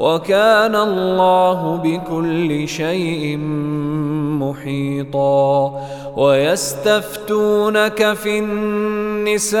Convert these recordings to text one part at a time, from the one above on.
وكان الله بكل شيء محيطا. ويستفتونك في النساء.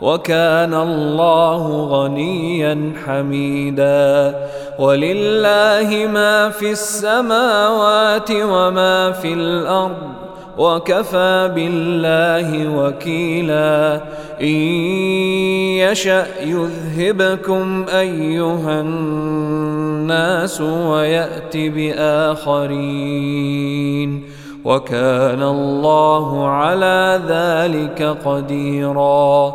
وكان الله غنيا حميدا. ولله ما في السماوات وما في الأرض وكفى بالله وكيلا. إن يشأ يذهبكم أيها الناس ويات بآخرين. وكان الله على ذلك قديرا.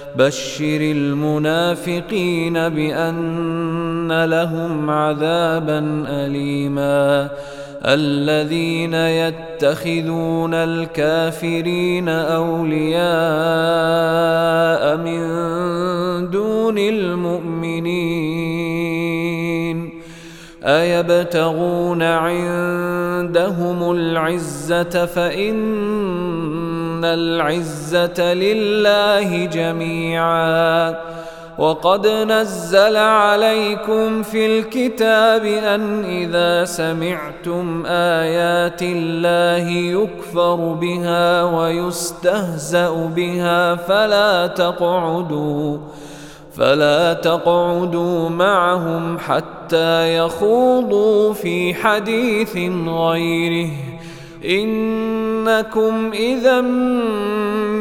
بشر المنافقين بأن لهم عذابا اليما. الذين يتخذون الكافرين أولياء من دون المؤمنين. أيبتغون عندهم العزة فان العزه لله جميعا وقد نزل عليكم في الكتاب ان اذا سمعتم ايات الله يكفر بها ويستهزا بها فلا تقعدوا فلا تقعدوا معهم حتى يخوضوا في حديث غيره إنكم إذا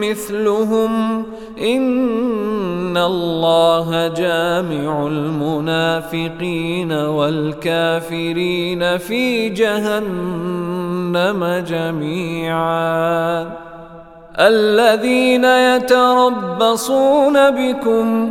مثلهم إن الله جامع المنافقين والكافرين في جهنم جميعا. الذين يتربصون بكم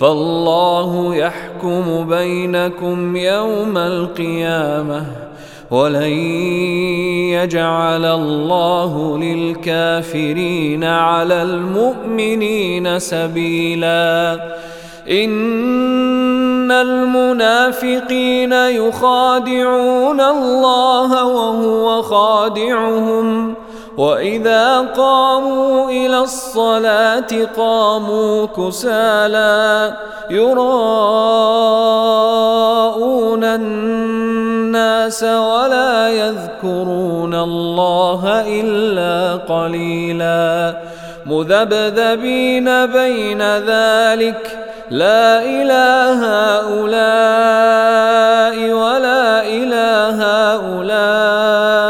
فالله يحكم بينكم يوم القيامة ولن يجعل الله للكافرين على المؤمنين سبيلا. إن المنافقين يخادعون الله وهو خادعهم. وإذا قاموا إلى الصلاة قاموا كسالى يراءون الناس ولا يذكرون الله إلا قليلا مذبذبين بين ذلك لا إله هؤلاء ولا إله هؤلاء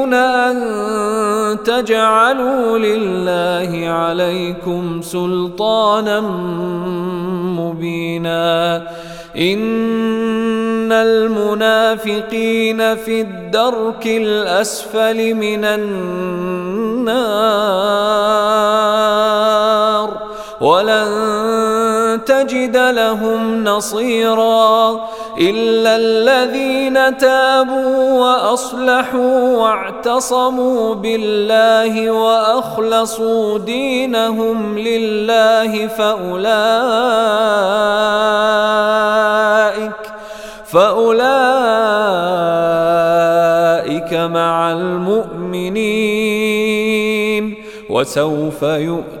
أن تجعلوا لله عليكم سلطانا مبينا. إن المنافقين في الدرك الأسفل من النار ولن تجد لهم نصيرا إلا الذين تابوا وأصلحوا واعتصموا بالله وأخلصوا دينهم لله فأولئك فأولئك مع المؤمنين وسوف يؤتي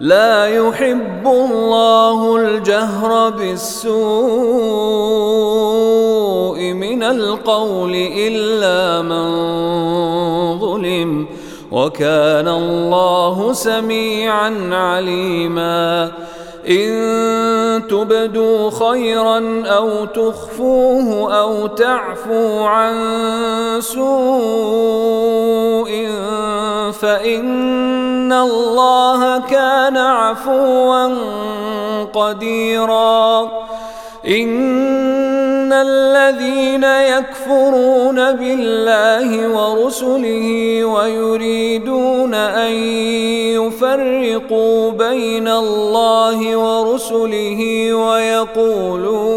لا يحب الله الجهر بالسوء من القول إلا من ظلم وكان الله سميعا عليما. إن تبدوا خيرا أو تخفوه أو تعفو عن سوء فإن الله كان عفوا قديرا. إن الذين يكفرون بالله ورسله ويريدون أن يفرقوا بين الله ورسله ويقولون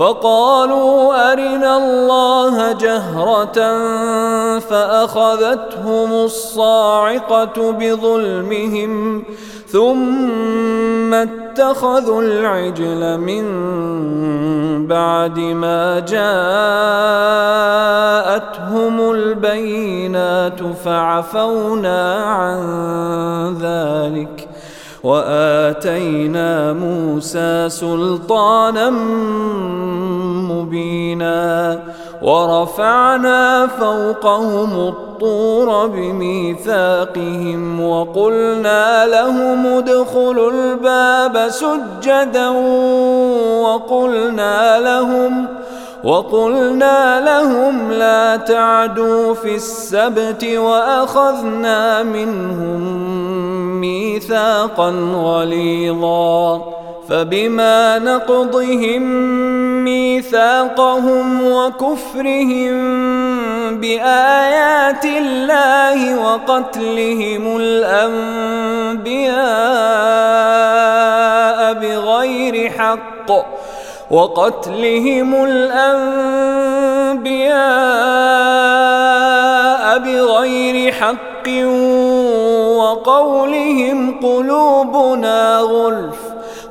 فقالوا أرنا الله جهرة فأخذتهم الصاعقة بظلمهم ثم اتخذوا العجل من بعد ما جاءتهم البينات فعفونا عن ذلك ۖ وآتينا موسى سلطانا مبينا ورفعنا فوقهم الطور بميثاقهم وقلنا لهم ادخلوا الباب سجدا وقلنا لهم وقلنا لهم لا تعدوا في السبت وأخذنا منهم ميثاقا غليظا فبما نقضهم ميثاقهم وكفرهم بآيات الله وقتلهم الأنبياء بغير حق وقتلهم الأنبياء بغير حق وقولهم قلوبنا غلف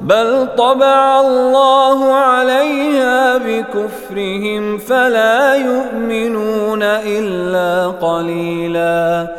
بل طبع الله عليها بكفرهم فلا يؤمنون إلا قليلاً.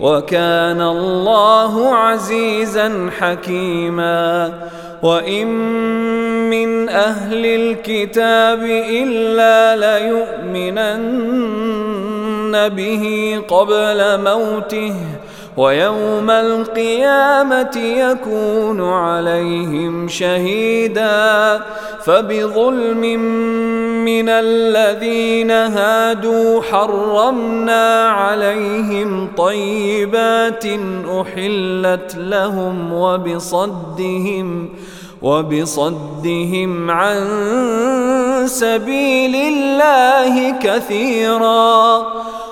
وكان الله عزيزا حكيما. وإن من أهل الكتاب إلا ليؤمنن به قبل موته. ويوم القيامة يكون عليهم شهيدا فبظلم من الذين هادوا حرمنا عليهم طيبات أحلت لهم وبصدهم وبصدهم عن سبيل الله كثيراً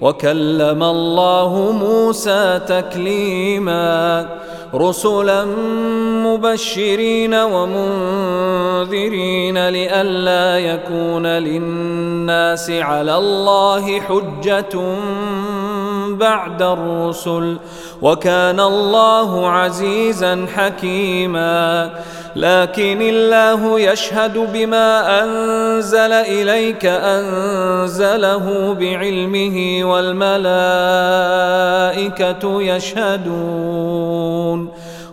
وكلم الله موسى تكليما رسلا مبشرين ومنذرين لئلا يكون للناس على الله حجة بعد الرسل وكان الله عزيزا حكيما. لكن الله يشهد بما أنزل إليك أنزله بعلمه والملائكة يشهدون.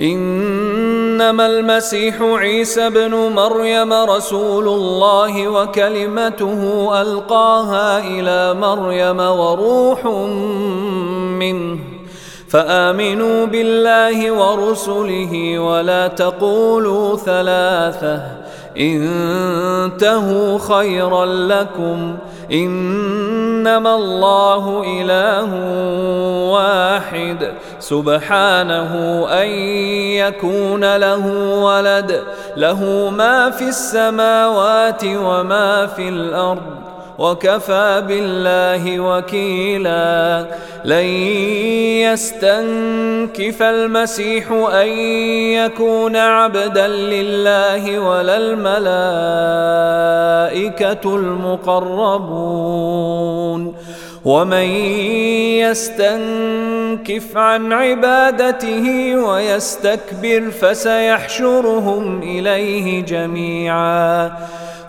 إنما المسيح عيسى بن مريم رسول الله وكلمته ألقاها إلى مريم وروح منه. فآمنوا بالله ورسله ولا تقولوا ثلاثة. انتهوا خيرا لكم. إنما الله إله واحد سبحانه أن يكون له ولد له ما في السماوات وما في الأرض وكفى بالله وكيلا. لن يستنكف المسيح أن يكون عبدا لله ولا الملائكة المقربون. ومن يستنكف عن عبادته ويستكبر فسيحشرهم إليه جميعا.